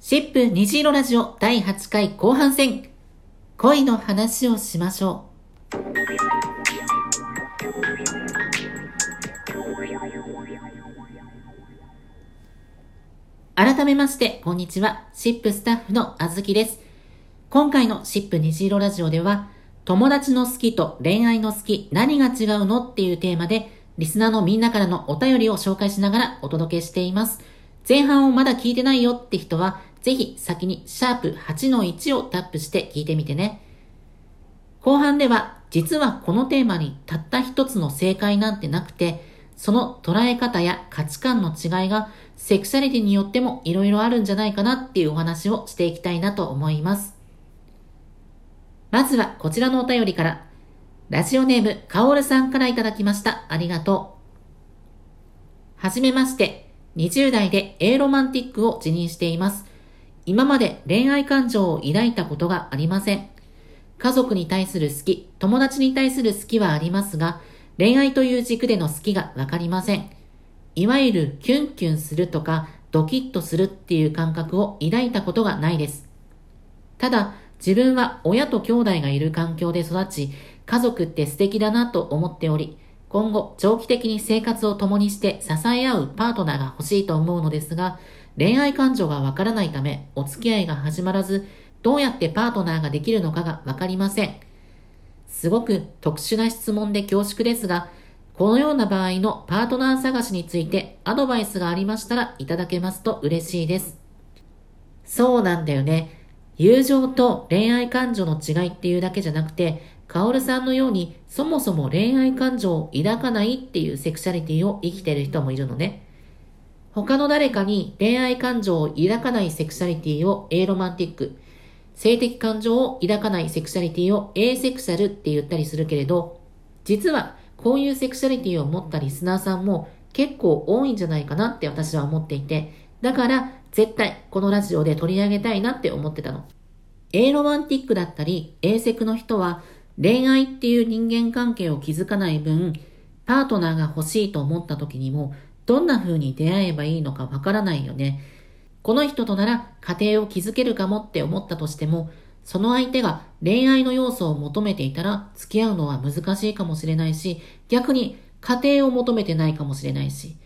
シップ虹色ラジオ第8回後半戦。恋の話をしましょう。改めまして、こんにちは。シップスタッフのあずきです。今回のシップ虹色ラジオでは、友達の好きと恋愛の好き、何が違うのっていうテーマで、リスナーのみんなからのお便りを紹介しながらお届けしています。前半をまだ聞いてないよって人は、ぜひ先にシャープ8の1をタップして聞いてみてね。後半では、実はこのテーマにたった一つの正解なんてなくて、その捉え方や価値観の違いがセクシャリティによっても色々あるんじゃないかなっていうお話をしていきたいなと思います。まずはこちらのお便りから、ラジオネームかおるさんからいただきました。ありがとう。はじめまして。20代で A ロマンティックを辞任しています。今まで恋愛感情を抱いたことがありません。家族に対する好き、友達に対する好きはありますが、恋愛という軸での好きがわかりません。いわゆるキュンキュンするとかドキッとするっていう感覚を抱いたことがないです。ただ、自分は親と兄弟がいる環境で育ち、家族って素敵だなと思っており、今後長期的に生活を共にして支え合うパートナーが欲しいと思うのですが、恋愛感情がわからないため、お付き合いが始まらず、どうやってパートナーができるのかがわかりません。すごく特殊な質問で恐縮ですが、このような場合のパートナー探しについてアドバイスがありましたらいただけますと嬉しいです。そうなんだよね。友情と恋愛感情の違いっていうだけじゃなくて、カオルさんのようにそもそも恋愛感情を抱かないっていうセクシャリティを生きてる人もいるのね。他の誰かに恋愛感情を抱かないセクシャリティをエロマンティック、性的感情を抱かないセクシャリティをエーセクシャルって言ったりするけれど、実はこういうセクシャリティを持ったリスナーさんも結構多いんじゃないかなって私は思っていて、だから絶対このラジオで取り上げたいなって思ってたの。エロマンティックだったり、エーセクの人は恋愛っていう人間関係を築かない分、パートナーが欲しいと思った時にも、どんな風に出会えばいいのかわからないよね。この人となら家庭を築けるかもって思ったとしても、その相手が恋愛の要素を求めていたら付き合うのは難しいかもしれないし、逆に家庭を求めてないかもしれないし、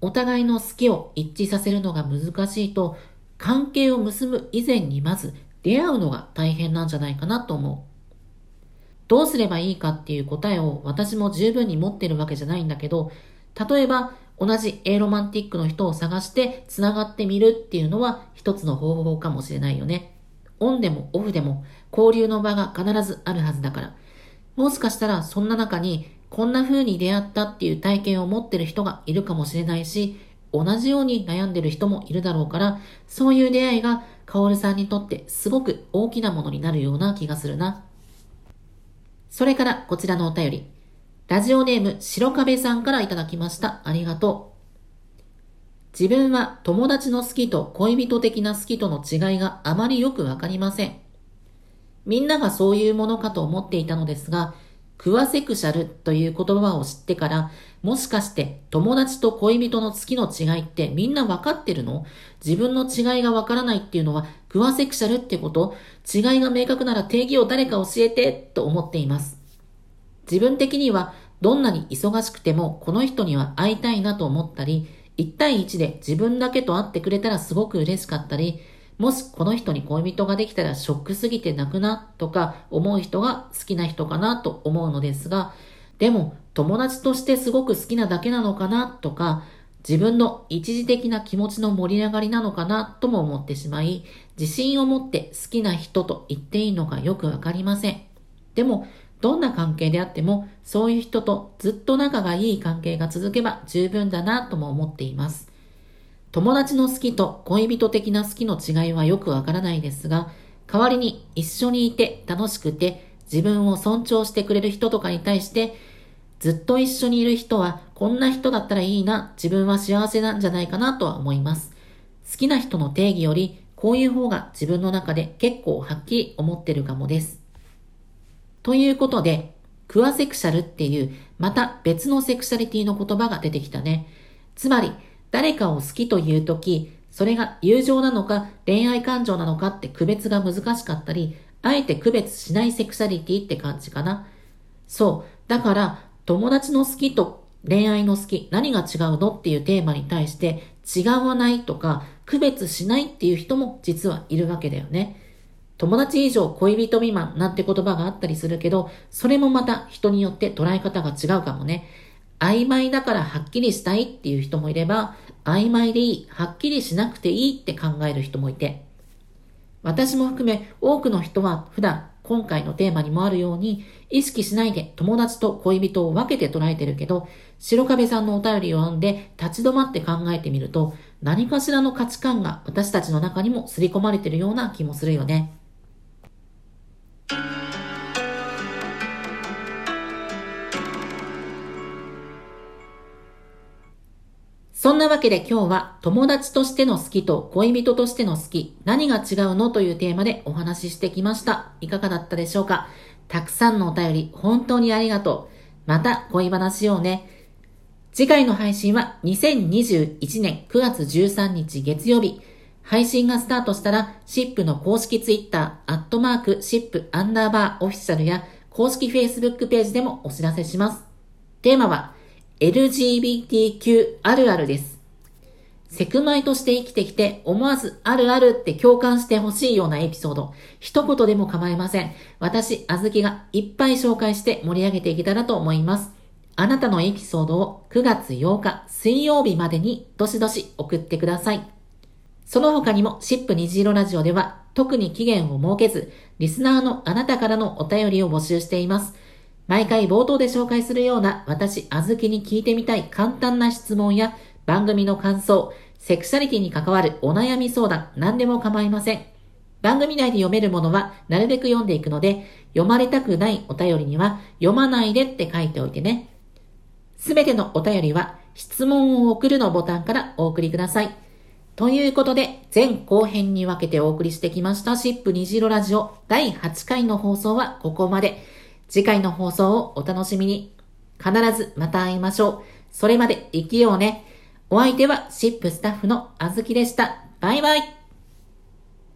お互いの好きを一致させるのが難しいと、関係を結ぶ以前にまず出会うのが大変なんじゃないかなと思う。どうすればいいかっていう答えを私も十分に持ってるわけじゃないんだけど、例えば同じエロマンティックの人を探して繋がってみるっていうのは一つの方法かもしれないよね。オンでもオフでも交流の場が必ずあるはずだから。もしかしたらそんな中にこんな風に出会ったっていう体験を持ってる人がいるかもしれないし、同じように悩んでる人もいるだろうから、そういう出会いがカオルさんにとってすごく大きなものになるような気がするな。それからこちらのお便り。ラジオネーム白壁さんからいただきました。ありがとう。自分は友達の好きと恋人的な好きとの違いがあまりよくわかりません。みんながそういうものかと思っていたのですが、クワセクシャルという言葉を知ってから、もしかして友達と恋人の月の違いってみんなわかってるの？自分の違いがわからないっていうのはクワセクシャルってこと？違いが明確なら定義を誰か教えてと思っています。自分的にはどんなに忙しくてもこの人には会いたいなと思ったり、1対1で自分だけと会ってくれたらすごく嬉しかったり、もしこの人に恋人ができたらショックすぎて泣くなとか思う人が好きな人かなと思うのですが、でも友達としてすごく好きなだけなのかなとか、自分の一時的な気持ちの盛り上がりなのかなとも思ってしまい、自信を持って好きな人と言っていいのかよくわかりません。でも、どんな関係であっても、そういう人とずっと仲がいい関係が続けば十分だなとも思っています。友達の好きと恋人的な好きの違いはよくわからないですが、代わりに一緒にいて楽しくて自分を尊重してくれる人とかに対してずっと一緒にいる人はこんな人だったらいいな、自分は幸せなんじゃないかなとは思います。好きな人の定義よりこういう方が自分の中で結構はっきり思ってるかもです。ということで、クアセクシャルっていうまた別のセクシャリティの言葉が出てきたね。つまり、誰かを好きというとき、それが友情なのか恋愛感情なのかって区別が難しかったり、あえて区別しないセクシャリティって感じかな。そう。だから、友達の好きと恋愛の好き、何が違うのっていうテーマに対して違わないとか区別しないっていう人も実はいるわけだよね。友達以上恋人未満なんて言葉があったりするけど、それもまた人によって捉え方が違うかもね。曖昧だからはっきりしたいっていう人もいれば、曖昧でいい、はっきりしなくていいって考える人もいて。私も含め多くの人は普段今回のテーマにもあるように意識しないで友達と恋人を分けて捉えてるけど、白壁さんのお便りを読んで立ち止まって考えてみると何かしらの価値観が私たちの中にも刷り込まれてるような気もするよね。そんなわけで今日は友達としての好きと恋人としての好き、何が違うのというテーマでお話ししてきました。いかがだったでしょうか？たくさんのお便り本当にありがとう。また恋話をね。次回の配信は2021年9月13日月曜日。配信がスタートしたら、シップの公式ツイッター、アットマーク、シップアンダーバーオフィシャルや公式フェイスブックページでもお知らせします。テーマは、LGBTQ あるあるです。セクマイとして生きてきて思わずあるあるって共感してほしいようなエピソード。一言でも構いません。私、あずきがいっぱい紹介して盛り上げていけたらと思います。あなたのエピソードを9月8日水曜日までにどしどし送ってください。その他にもシップ虹色ラジオでは特に期限を設けず、リスナーのあなたからのお便りを募集しています。毎回冒頭で紹介するような私、あずきに聞いてみたい簡単な質問や番組の感想、セクシャリティに関わるお悩み相談、何でも構いません。番組内で読めるものはなるべく読んでいくので、読まれたくないお便りには読まないでって書いておいてね。すべてのお便りは質問を送るのボタンからお送りください。ということで、前後編に分けてお送りしてきましたシップ虹色ラジオ第8回の放送はここまで。次回の放送をお楽しみに。必ずまた会いましょう。それまで生きようね。お相手はシップスタッフのあずきでした。バイバイ。